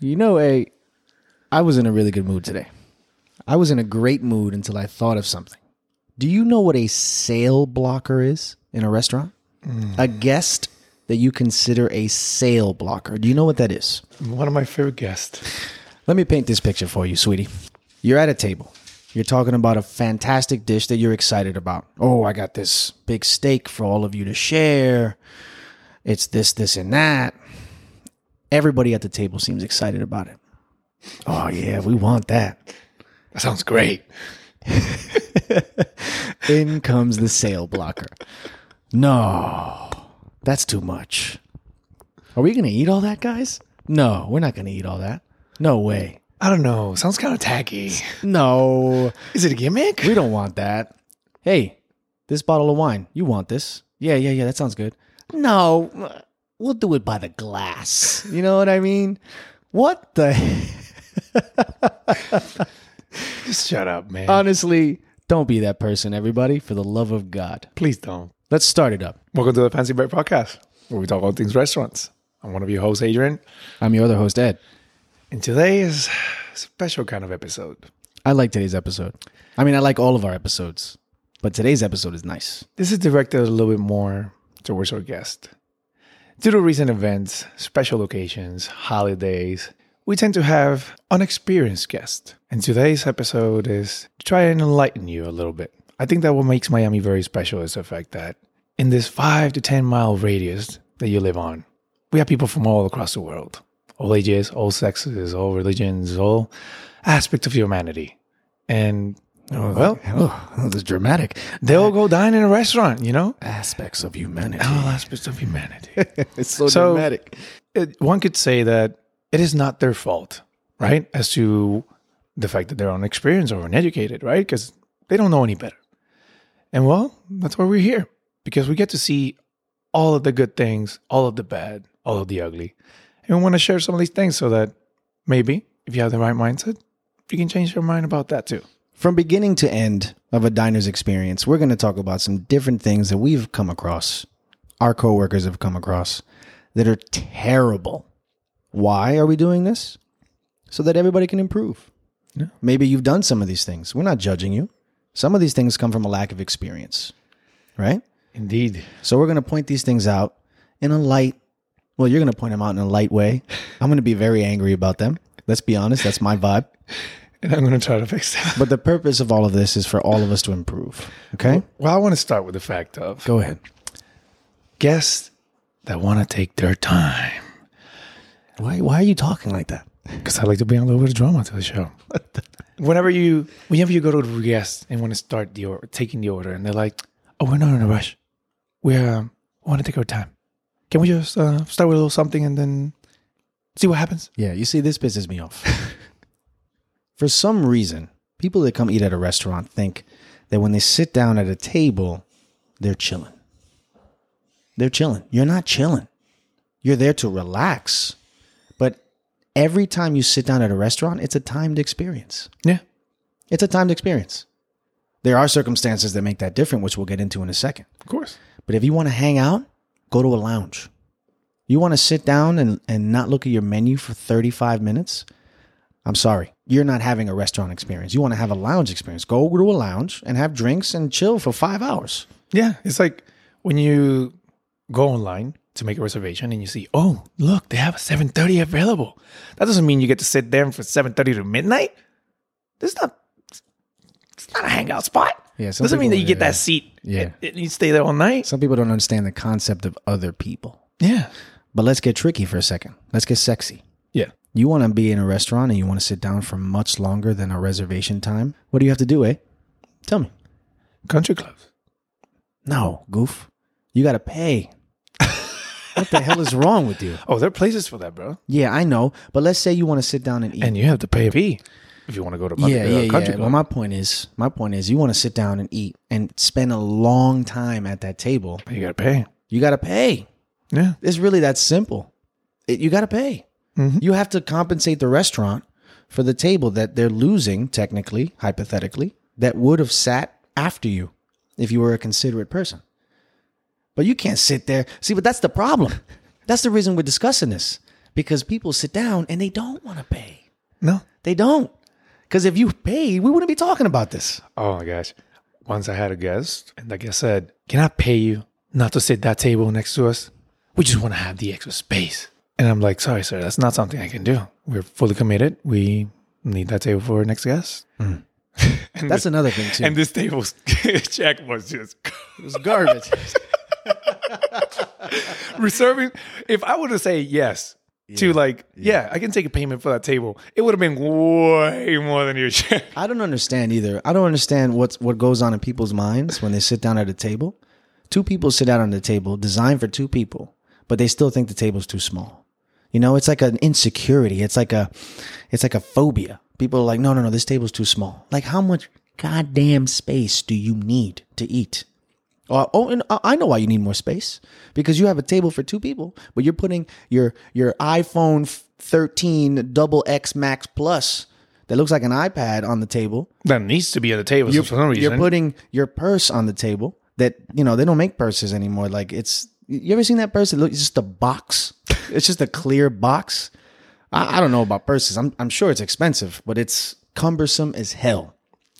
You know, a I was in a really good mood today. I was in a great mood until I thought of something. Do you know what a sale blocker is in a restaurant? A guest that you consider a sale blocker. Do you know what that is? One of my favorite guests. Let me paint this picture for you, sweetie. You're at a table. You're talking about a fantastic dish that you're excited about. Oh, I got this big steak for all of you to share. It's this, this, and that. Everybody at the table seems excited about it. Oh, yeah, we want that. That sounds great. In comes the sale blocker. No, that's too much. Are we going to eat all that, guys? No, we're not going to eat all that. No way. I don't know. Sounds kind of tacky. No, Is it a gimmick? we don't want that. Hey, this bottle of wine, you want this? Yeah, yeah, yeah, that sounds good. No, we'll do it by the glass. You know what I mean? What the? Just shut up, man. Honestly, don't be that person, everybody, for the love of God. Please don't. Let's start it up. Welcome to the Fancy Break Podcast, where we talk all things restaurants. I'm one of your hosts, Adrian, I'm your other host, Ed. and today is a special kind of episode. I like today's episode. I mean, I like all of our episodes, but today's episode is nice. This is directed a little bit more towards our guest. Due to recent events, special occasions, holidays, we tend to have unexperienced guests. And today's episode is to try and enlighten you a little bit. I think that what makes Miami very special is the fact that in this five to 10 mile radius that you live on, we have people from all across the world, all ages, all sexes, all religions, all aspects of humanity. And, Oh, oh, well, Oh, that's dramatic. They'll go dine in a restaurant, you know? Aspects of humanity. all aspects of humanity. it's so, So- dramatic. it, one could say that it is not their fault, right? As to the fact that they're unexperienced or uneducated, right? Because they don't know any better. And well, that's why we're here because we get to see all of the good things, all of the bad, all of the ugly. And we want to share some of these things so that maybe if you have the right mindset, you can change your mind about that too. From beginning to end of a diner's experience, we're going to talk about some different things that we've come across, our coworkers have come across, that are terrible. Why are we doing this? So that everybody can improve. Yeah. Maybe you've done some of these things. We're not judging you. Some of these things come from a lack of experience, right? Indeed. So we're going to point these things out in a light. Well, you're going to point them out in a light way. I'm going to be very angry about them. Let's be honest. That's my vibe. And I'm going to try to fix that. But the purpose of all of this is for all of us to improve. Okay? Well, I want to start with the fact of Go ahead. guests that want to take their time. Why, why are you talking like that? Because I like to bring a little bit of drama to the show. whenever you, whenever you go to a guest and want to start the order, taking the order, and they're like, "Oh, we're not in a rush. We um, want to take our time. Can we just uh, start with a little something and then see what happens?" Yeah, you see, this pisses me off. For some reason, people that come eat at a restaurant think that when they sit down at a table, they're chilling. They're chilling. You're not chilling. You're there to relax. But every time you sit down at a restaurant, it's a timed experience. Yeah, It's a timed experience. There are circumstances that make that different, which we'll get into in a second. of course. But if you want to hang out, go to a lounge. You want to sit down and, and not look at your menu for 35 minutes? I'm sorry. You're not having a restaurant experience. You want to have a lounge experience. Go to a lounge and have drinks and chill for five hours. Yeah, it's like when you go online to make a reservation and you see, "Oh, look, they have a 7:30 available." That doesn't mean you get to sit there from 7:30 to midnight. This is not. It's not a hangout spot. Yeah, doesn't mean that you get that seat. Yeah. and you stay there all night. Some people don't understand the concept of other people. Yeah, But let's get tricky for a second. Let's get sexy. yeah. You want to be in a restaurant and you want to sit down for much longer than a reservation time? What do you have to do, eh? Tell me. Country clubs. No, goof. You got to pay. what the hell is wrong with you? Oh, there are places for that, bro. Yeah, I know. But let's say you want to sit down and eat. And you have to pay a fee if you want to go to a yeah, yeah, country yeah. club. Well, my point is, my point is, you want to sit down and eat and spend a long time at that table. you got to pay. You got to pay. Yeah, It's really that simple. It, you got to pay. Mhm. You have to compensate the restaurant for the table that they're losing, technically, hypothetically, that would have sat after you if you were a considerate person. But you can't sit there. See, but that's the problem. That's the reason we're discussing this. because people sit down and they don't want to pay. No. They don't. Because if you paid, we wouldn't be talking about this. Oh my gosh. Once I had a guest, and like I said, can I pay you not to sit that table next to us? We just want to have the extra space. And I'm like, sorry, sir, that's not something I can do. We're fully committed. We need that table for our next guest. Hmm. and That's another thing too. and this table's check was just it was garbage. reserving. If I would have said yes to like, yeah. I can take a payment for that table, it would have been way more than your check. I don't understand either. I don't understand what's what goes on in people's minds when they sit down at a table. Two people sit down on the table, designed for two people, but they still think the table's too small. You know, it's like an insecurity. It's like a, it's like a phobia. People are like, no, no, no, this table's too small. Like, how much goddamn space do you need to eat? Oh, oh, and I I know why you need more space because you have a table for two people, but you're putting your your iPhone 13 double X Max Plus that looks like an iPad on the table. That needs to be on the table for some reason. You're putting your purse on the table. That you know they don't make purses anymore. Like it's you ever seen that purse? It looks it's just a box. It's just a clear box. I, I don't know about purses. I'm I'm sure it's expensive, but it's cumbersome as hell.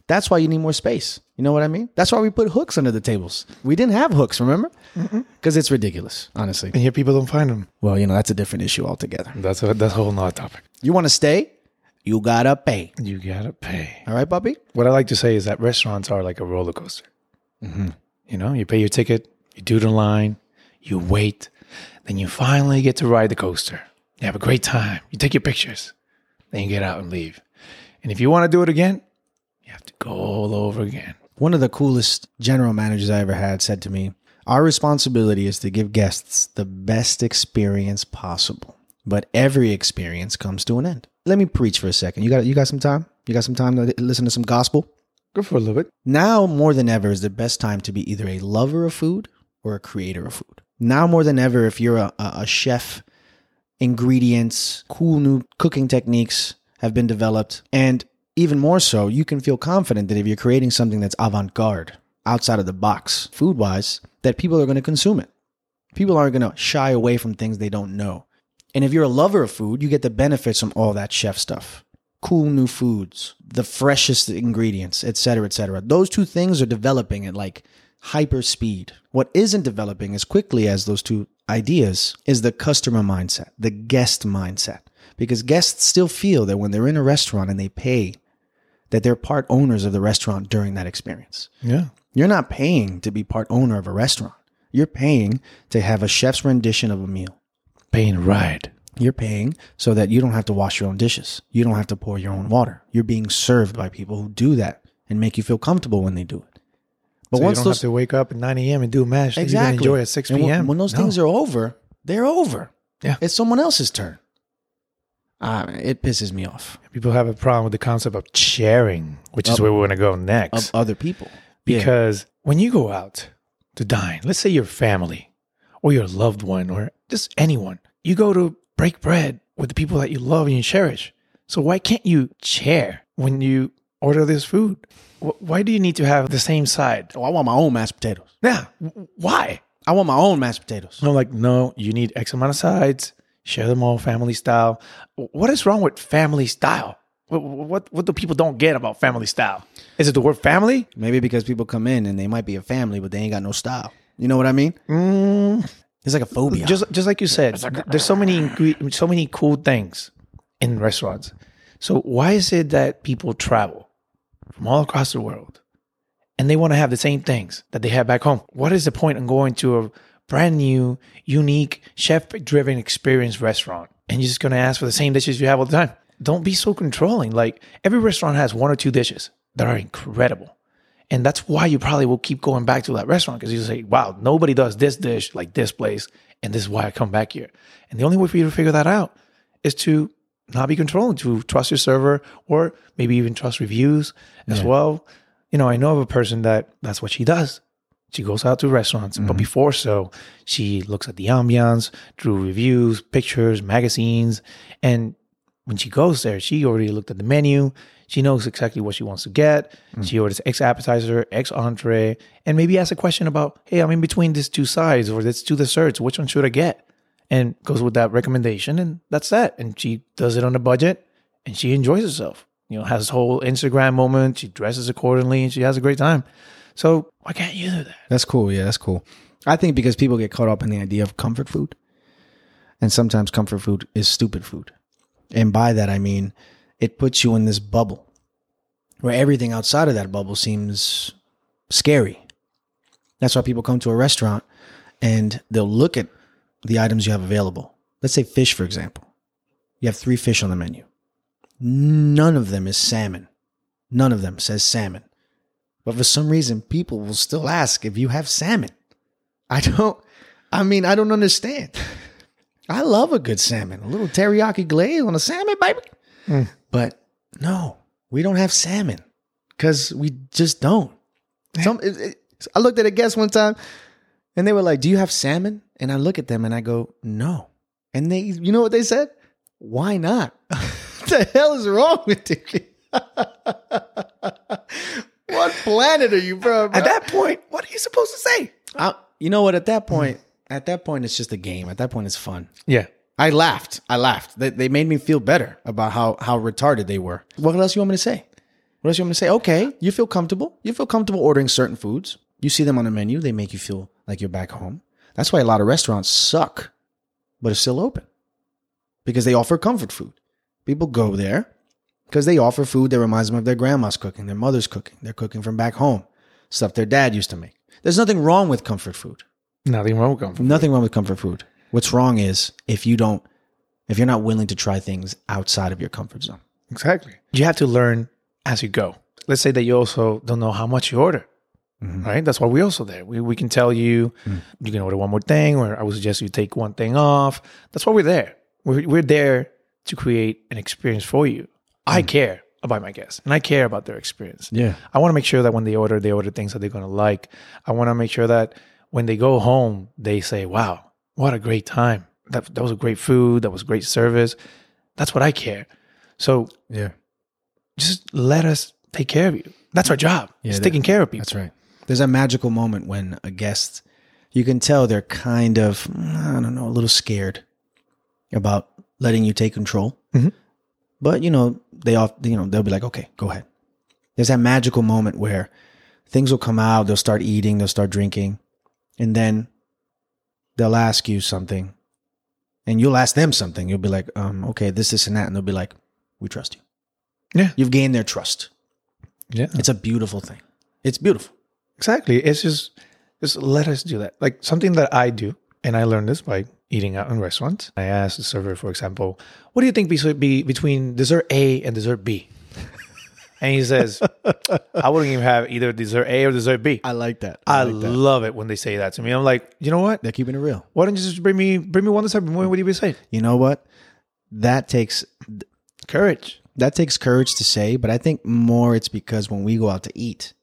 That's why you need more space. You know what I mean? That's why we put hooks under the tables. We didn't have hooks, remember? Mm-hmm. Because it's ridiculous, honestly. and here people don't find them. Well, you know that's a different issue altogether. That's a that's a whole nother topic. You want to stay? You gotta pay. You gotta pay. All right, Bobby. What I like to say is that restaurants are like a roller coaster. Mm-hmm. You know, you pay your ticket, you do the line, you wait, then you finally get to ride the coaster. You have a great time. You take your pictures, then you get out and leave. And if you want to do it again, you have to go all over again. One of the coolest general managers I ever had said to me, Our responsibility is to give guests the best experience possible. But every experience comes to an end. Let me preach for a second. You got you got some time? You got some time to listen to some gospel? Go for a little bit. Now more than ever is the best time to be either a lover of food or a creator of food. Now more than ever, if you're a, a, chef, ingredients, cool new cooking techniques have been developed. And even more so, you can feel confident that if you're creating something that's avant garde, outside of the box, food wise, that people are going to consume it. People aren't going to shy away from things they don't know. And if you're a lover of food, you get the benefits from all that chef stuff. Cool new foods, the freshest ingredients, et cetera, et cetera. Those two things are developing at like hyper speed. What isn't developing as quickly as those two ideas is the customer mindset, the guest mindset. Because guests still feel that when they're in a restaurant and they pay, that they're part owners of the restaurant during that experience. Yeah. You're not paying to be part owner of a restaurant. You're paying to have a chef's rendition of a meal. Paying right. You're paying so that you don't have to wash your own dishes. You don't have to pour your own water. You're being served by people who do that and make you feel comfortable when they do it. But So once you don't those have to wake up at 9 a.m. and do a mash that exactly you enjoy at 6 And when- p.m. when, those No. things are over, they're over. Yeah. it's someone else's turn. Uh, it pisses me off People have a problem with the concept of sharing, which is where we're going to go next. of other people Yeah. Because when you go out to dine, let's say your family or your loved one or just anyone, you go to break bread with the people that you love and you cherish. So why can't you share when you order this food? Why do you need to have the same side? Oh, I want my own mashed potatoes. Yeah, why? I want my own mashed potatoes. I'm like, no, you need X amount of sides. Share them all family style. What is wrong with family style? What, what what do people don't get about family style? Is it the word family? Maybe because people come in and they might be a family, but they ain't got no style. You know what I mean? Mm, It's like a phobia. just just like you said, th- there's so many so many cool things in restaurants. So why is it that people travel from all across the world and they want to have the same things that they have back home? What is the point in going to a brand new, unique, chef-driven experience restaurant and you're just going to ask for the same dishes you have all the time? Don't be so controlling. Like every restaurant has one or two dishes that are incredible. And that's why you probably will keep going back to that restaurant because you say, wow, nobody does this dish like this place. And this is why I come back here. And the only way for you to figure that out is to not be controlling, to trust your server or maybe even trust reviews as well. You know, I know of a person that that's what she does. She goes out to restaurants, but mm-hmm. before so, she looks at the ambiance through reviews, pictures, magazines. And when she goes there, she already looked at the menu. She knows exactly what she wants to get. Mm. She orders X appetizer, X entree, and maybe ask a question about, hey, I'm in between these two sides or these two desserts. Which one should I get? And goes with that recommendation, and that's that. And she does it on a budget, and she enjoys herself. You know, has this whole Instagram moment. She dresses accordingly, and she has a great time. So why can't you do that? That's cool. Yeah, that's cool. I think because people get caught up in the idea of comfort food. And sometimes comfort food is stupid food. And by that, I mean it puts you in this bubble where everything outside of that bubble seems scary. That's why people come to a restaurant and they'll look at the items you have available. Let's say fish, for example. You have three fish on the menu. None of them is salmon. None of them says salmon. But for some reason, people will still ask if you have salmon. I don't, I mean, I don't understand. I love a good salmon, a little teriyaki glaze on a salmon, baby. Mm. But no, we don't have salmon because we just don't. Some, it, it, I looked at a guest one time and they were like, Do you have salmon? And I look at them and I go, No. And they, you know what they said? Why not? what the hell is wrong with you? what planet are you from? bro? At that point, what are you supposed to say? I, you know what? At that point, at that point, it's just a game. At that point, it's fun. Yeah. I laughed. I laughed. They, they made me feel better about how how retarded they were. What else you want me to say? What else you want me to say? Okay, you feel comfortable. You feel comfortable ordering certain foods. You see them on the menu. They make you feel like you're back home. That's why a lot of restaurants suck, but are still open because they offer comfort food. People go there because they offer food that reminds them of their grandma's cooking, their mother's cooking, they're cooking from back home, stuff their dad used to make. There's nothing wrong with comfort food. Nothing wrong with comfort. Nothing wrong with comfort food. What's wrong is if you don't, if you're not willing to try things outside of your comfort zone. Exactly. You have to learn as you go. Let's say that you also don't know how much you order. Mhm. Right? That's why we're also there. We, we can tell you Mm. you can order one more thing, or I would suggest you take one thing off. That's why we're there. We're, we're there to create an experience for you. I care about my guests and I care about their experience. Yeah. I want to make sure that when they order, they order things that they're going to like. I want to make sure that when they go home, they say, wow, what a great time. That, that was a great food. That was great service. That's what I care. So Yeah. just let us take care of you. That's our job. Yeah, It's that- taking care of people. That's right. There's a magical moment when a guest, you can tell they're kind of, I don't know, a little scared about letting you take control. Mhm. But you know, they off, you know, they'll be like, okay, go ahead. There's that magical moment where things will come out. They'll start eating. They'll start drinking, and then they'll ask you something, and you'll ask them something. You'll be like, um, okay, this, this, and that, and they'll be like, we trust you. Yeah. You've gained their trust. Yeah. It's a beautiful thing. It's beautiful. Exactly. It's just just let us do that. Like something that I do, and I learned this by eating out in restaurants. I asked the server, for example, what do you think be, be between dessert A and dessert B? And he says, I wouldn't even have either dessert A or dessert B. I like that. I love it when they say that to me. I'm like, you know what? They're keeping it real. Why don't you just bring me bring me one dessert? What would you be saying? You know what? That takes Courage. that takes courage to say, but I think more it's because when we go out to eat,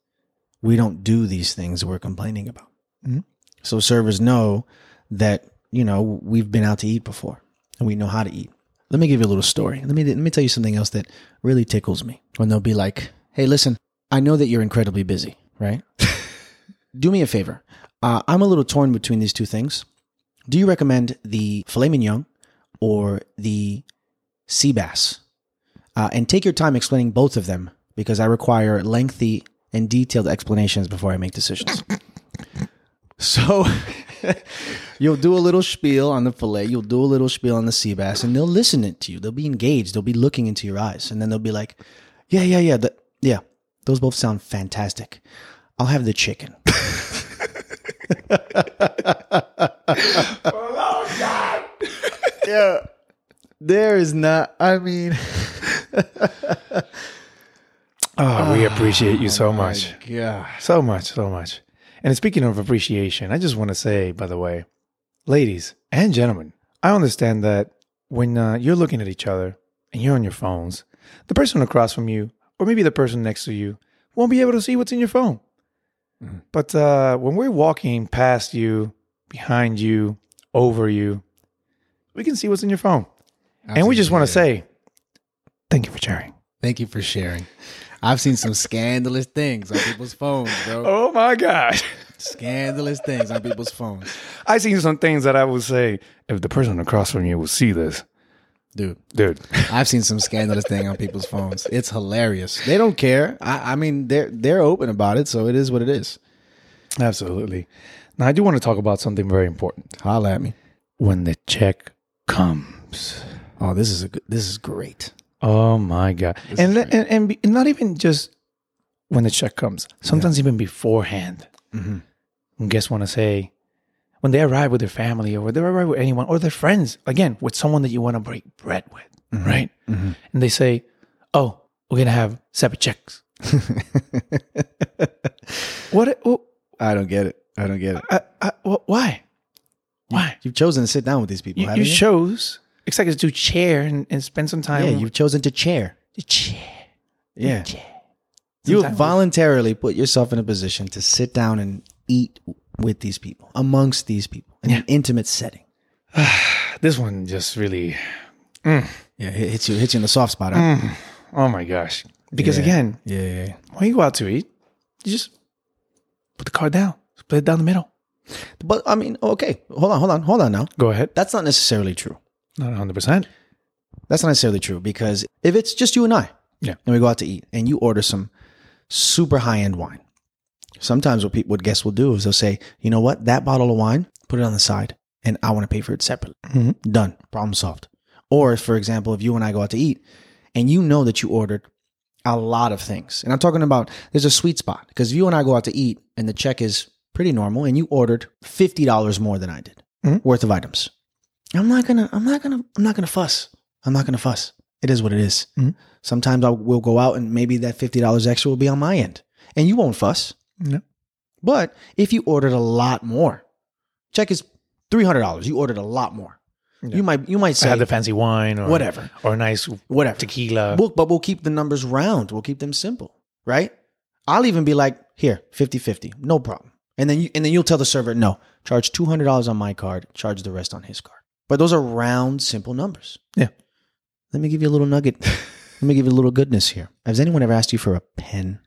we don't do these things we're complaining about. Mhm. So servers know that you know we've been out to eat before and we know how to eat. Let me give you a little story. Let me let me tell you something else that really tickles me. When they'll be like, "Hey, listen, I know that you're incredibly busy, right? do me a favor. Uh, I'm a little torn between these two things. Do you recommend the filet mignon or the sea bass? Uh, and take your time explaining both of them because I require lengthy and detailed explanations before I make decisions. so you'll do a little spiel on the fillet, you'll do a little spiel on the sea bass, and they'll listen it to you. They'll be engaged. They'll be looking into your eyes, and then they'll be like, "Yeah, yeah, yeah, that, yeah. Those both sound fantastic. I'll have the chicken." yeah, there is not. I mean. Oh, we appreciate you so much. Yeah. So much, so much. And speaking of appreciation, I just want to say, by the way, ladies and gentlemen, I understand that when uh, you're looking at each other and you're on your phones, the person across from you, or maybe the person next to you, won't be able to see what's in your phone. Mhm. But uh, when we're walking past you, behind you, over you, we can see what's in your phone. And we just want to say, thank you for sharing. Thank you for sharing. I've seen some scandalous things on people's phones, bro. Oh my God. Scandalous things on people's phones. I seen some things that I would say if the person across from you will see this, Dude, dude. I've seen some scandalous thing on people's phones. It's hilarious. They don't care. I, I mean, they're they're open about it, so it is what it is. Absolutely. Now I do want to talk about something very important. Holla at me. When the check comes. Oh, this is a good, this is great. Oh my god! And, le- and and be- not even just when the check comes. Sometimes even beforehand. Mhm. When guests want to say when they arrive with their family or they arrive with anyone or their friends again with someone that you want to break bread with, right? And they say, "Oh, we're gonna have separate checks." what? I don't get it. I don't get it. uh, uh, wh- why? Why? You've chosen to sit down with these people, you you? chose exactly to chair and, and spend some time. yeah, you've chosen to chair. chair. Yeah. chair. You have voluntarily put yourself in a position to sit down and eat with these people, amongst these people, in an intimate setting. This one just really. Mm. Yeah, it hits you hits you in the soft spot. Huh? Mm. Oh my gosh! Because Yeah. again, Yeah, yeah, yeah. when you go out to eat, you just put the card down, split it down the middle. But I mean, okay, hold on, hold on, hold on now. Go ahead. That's not necessarily true. Not 100. percent That's not necessarily true because if it's just you and I, Yeah. and we go out to eat, and you order some super high end wine, sometimes what people, what guests will do is they'll say, you know what, that bottle of wine, put it on the side, and I want to pay for it separately. Mhm. Done, problem solved. Or for example, if you and I go out to eat, and you know that you ordered a lot of things, and I'm talking about there's a sweet spot because if you and I go out to eat, and the check is pretty normal, and you ordered fifty dollars more than I did Mhm. worth of items. I'm not gonna, I'm not gonna, I'm not gonna fuss. I'm not gonna fuss. It is what it is. Mhm. Sometimes I will go out and maybe that fifty dollars extra will be on my end, and you won't fuss. No. But if you ordered a lot more, check is three hundred dollars. You ordered a lot more. Yeah. You might, you might I say had the fancy wine or whatever, or a nice whatever. tequila. We'll, but we'll keep the numbers round. We'll keep them simple, right? I'll even be like, here, 50-50, no problem. And then you and then you'll tell the server, no, charge two hundred dollars on my card, charge the rest on his card. But those are round, simple numbers. Yeah. Let me give you a little nugget. Let me give you a little goodness here. Has anyone ever asked you for a pen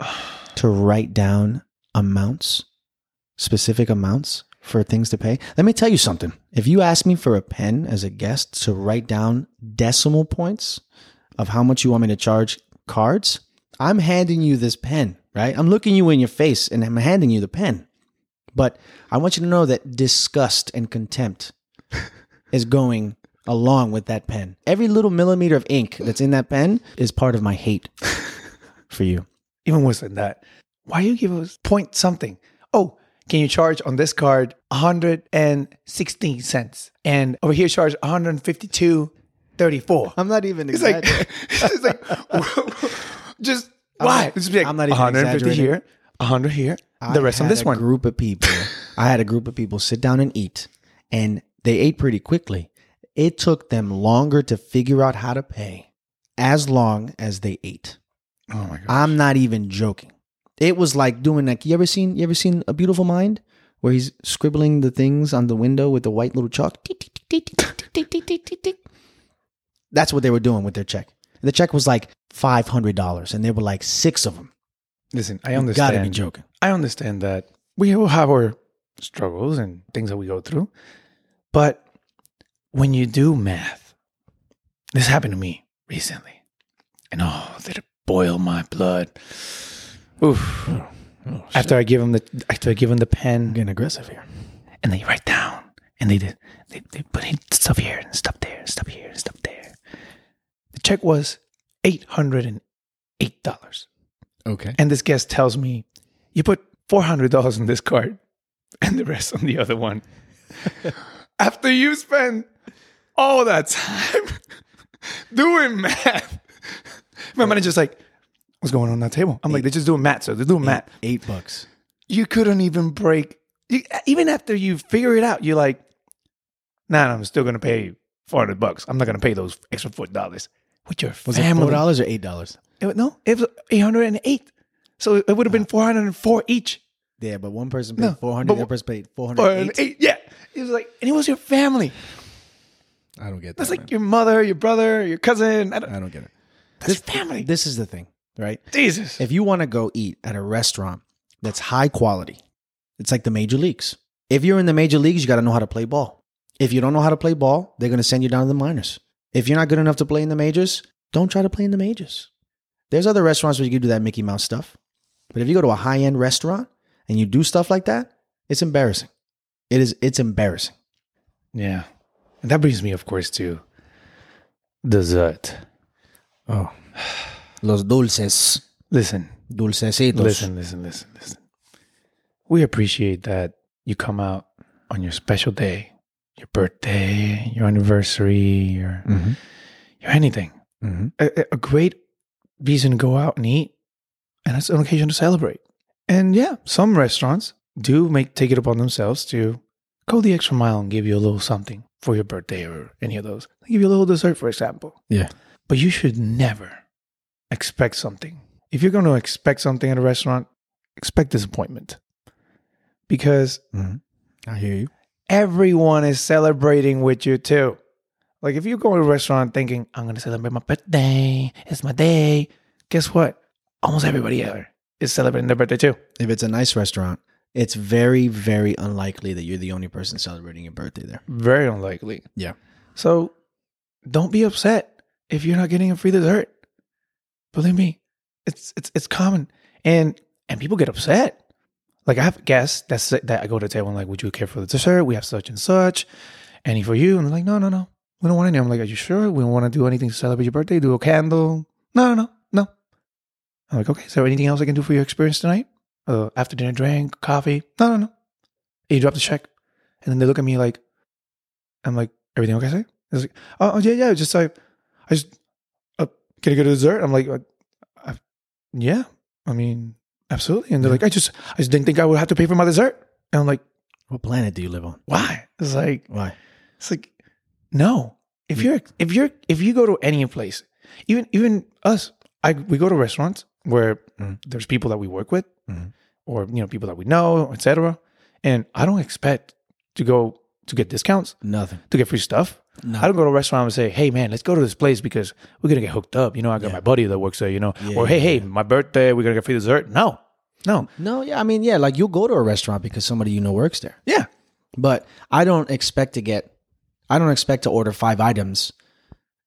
to write down amounts, specific amounts for things to pay? Let me tell you something. If you ask me for a pen as a guest to write down decimal points of how much you want me to charge cards, I'm handing you this pen, right? I'm looking you in your face and I'm handing you the pen. But I want you to know that disgust and contempt is going along with that pen. Every little millimeter of ink that's in that pen is part of my hate for you. Even worse than that. Why you give us point something? Oh, can you charge on this card 116 cents? And over here charge 152.34. I'm not even It's like, it's like just why? not- It's like I'm not even 150 exaggerating. here, 100 here, I the rest on this one. group of people. I had a group of people sit down and eat, and they ate pretty quickly. It took them longer to figure out how to pay as long as they ate. Oh my. I'm not even joking. It was like doing like you ever seen you ever seen A Beautiful Mind where he's scribbling the things on the window with the white little chalk. That's what they were doing with their check. The check was like five hundred dollars, and there were like six of them. Listen, I understand. You gotta be joking. I understand that we all have our struggles and things that we go through, but when you do math, this happened to me recently. And oh, did it boil my blood. Oof. Oh, after I give them the after I give them the I'm pen getting aggressive here. and they write down and they did they, they put in stuff here and stuff there and stuff here and stuff there. The check was eight hundred and eight dollars. Okay. And this guest tells me, you put $400 on this card and the rest on the other one. After you spend all that time doing math, my manager's just like, what's going on that table? I'm like, they're just doing math, so they're doing math. Eight bucks. You couldn't even break, you, even after you figure it out, you're like, nah, I'm still going to pay 400 bucks. I'm not going to pay those extra $4 with your Was it family. four dollars or eight dollars? It- no, it was 808. So it would have been ah. 404 each. Yeah, but one person paid No, four hundred. The other person paid four hundred eight. Yeah. It was like, and it was your family. I don't get that. That's like your mother, your brother, your cousin. I don't, I don't get it. that's family. This is the thing, right? Jesus. If you want to go eat at a restaurant that's high quality, It's like the major leagues. If you're in the major leagues, you got to know how to play ball. If you don't know how to play ball, they're going to send you down to the minors. If you're not good enough to play in the majors, don't try to play in the majors. There's other restaurants where you can do that Mickey Mouse stuff. But if you go to a high end restaurant and you do stuff like that, it's embarrassing. It is, it's embarrassing. Yeah. And that brings me, of course, to dessert. Oh. Los dulces. Listen, Dulcecitos. listen, listen, listen, listen. We appreciate that you come out on your special day, your birthday, your anniversary, your, Mm-hmm. your anything. Mm-hmm. a, a- a great reason to go out and eat, and it's an occasion to celebrate. And yeah, some restaurants do make take it upon themselves to go the extra mile and give you a little something for your birthday or any of those. They give you a little dessert, for example. Yeah. But you should never expect something. If you're going to expect something at a restaurant, expect disappointment. Because mm-hmm. I hear you. everyone is celebrating with you too. Like if you go to a restaurant thinking, I'm gonna celebrate my birthday, it's my day, guess what? Almost everybody ever is celebrating their birthday too. If it's a nice restaurant, it's very, very unlikely that you're the only person celebrating your birthday there. Very unlikely. Yeah. So don't be upset if you're not getting a free dessert. Believe me, it's it's it's common. And and people get upset. Like I have guests that's that I go to the table and like, would you care for the dessert? We have such and such. Any for you? And they're like, no, no, no. We don't want any. I'm like, are you sure? We don't want to do anything to celebrate your birthday? Do a candle? No, no, no, no. I'm like, okay, is there anything else I can do for your experience tonight? Uh, after dinner drink, coffee? No, no, no. And you drop the check. And then they look at me like, I'm like, everything okay, sir? It's like, oh, oh, yeah, yeah. Just like, I just, uh, can I go to dessert? I'm like, uh, I, yeah. I mean, absolutely. And they're like, I just, I just didn't think I would have to pay for my dessert. And I'm like, What planet do you live on? why? It's like, Why? it's like, no. If you're, if you're, if you go to any place, even, even us, I, we go to restaurants where Mhm. there's people that we work with, Mhm. or you know, people that we know, etc. And I don't expect to go to get discounts, Nothing. to get free stuff. I don't go to a restaurant and say, "Hey, man, let's go to this place because we're gonna get hooked up." You know, I got Yeah. my buddy that works there. You know, Yeah, or hey, yeah, hey, my birthday, we're gonna get free dessert. No, no, No, yeah. I mean, yeah, like you'll go to a restaurant because somebody you know works there. yeah, But I don't expect to get, I don't expect to order five items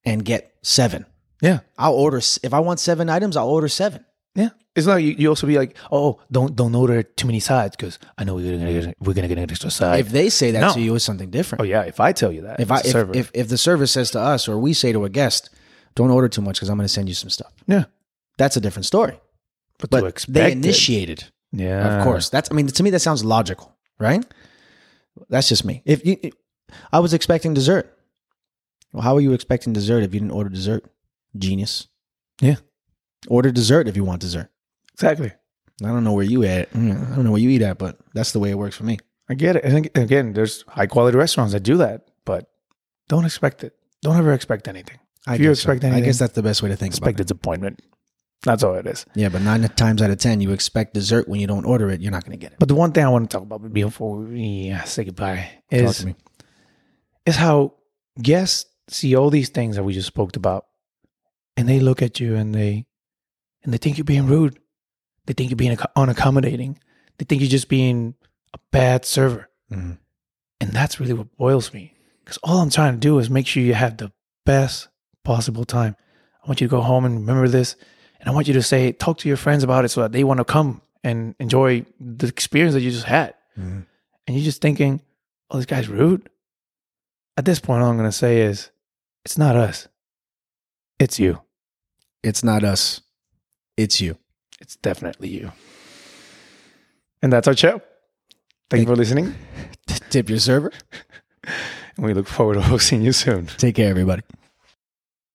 and get seven. Yeah, I'll order, if I want seven items, I'll order seven. yeah. It's like you, you also be like, "Oh, don't don't order too many sides because I know we're gonna get, we're gonna get an extra side." If they say that No. to you, it's something different. oh yeah, if I tell you that, if I, if, if, if the server says to us or we say to a guest, don't order too much because I'm going to send you some stuff. yeah, That's a different story. but, But they it, initiated. yeah, Of course. That's I mean to me that sounds logical, right? That's just me. If you I was expecting dessert. Well, how are you expecting dessert if you didn't order dessert? Genius. Yeah. Order dessert if you want dessert. exactly. I don't know where you at. Mm, I don't know where you eat at, but that's the way it works for me. I get it. And again, there's high quality restaurants that do that, but don't expect it. Don't ever expect anything. I If you guess so. expect I guess that's the best way to think Expect about it. disappointment. That's all it is. Yeah, but nine times out of ten, you expect dessert when you don't order it, you're not going to get it. But the one thing I want to talk about before we say goodbye is is how guests see all these things that we just spoke about, and they look at you and they and they think you're being rude. They think you're being unaccommodating. They think you're just being a bad server, Mhm. and that's really what boils me. Because all I'm trying to do is make sure you have the best possible time. I want you to go home and remember this, and I want you to say, talk to your friends about it so that they want to come and enjoy the experience that you just had Mhm. and you're just thinking, oh, this guy's rude. At this point, all I'm going to say is, it's not us. It's you. It's not us. It's you. It's definitely you. And that's our show. Thank you for listening. Tip your server. And we look forward to hosting you soon. Take care, everybody.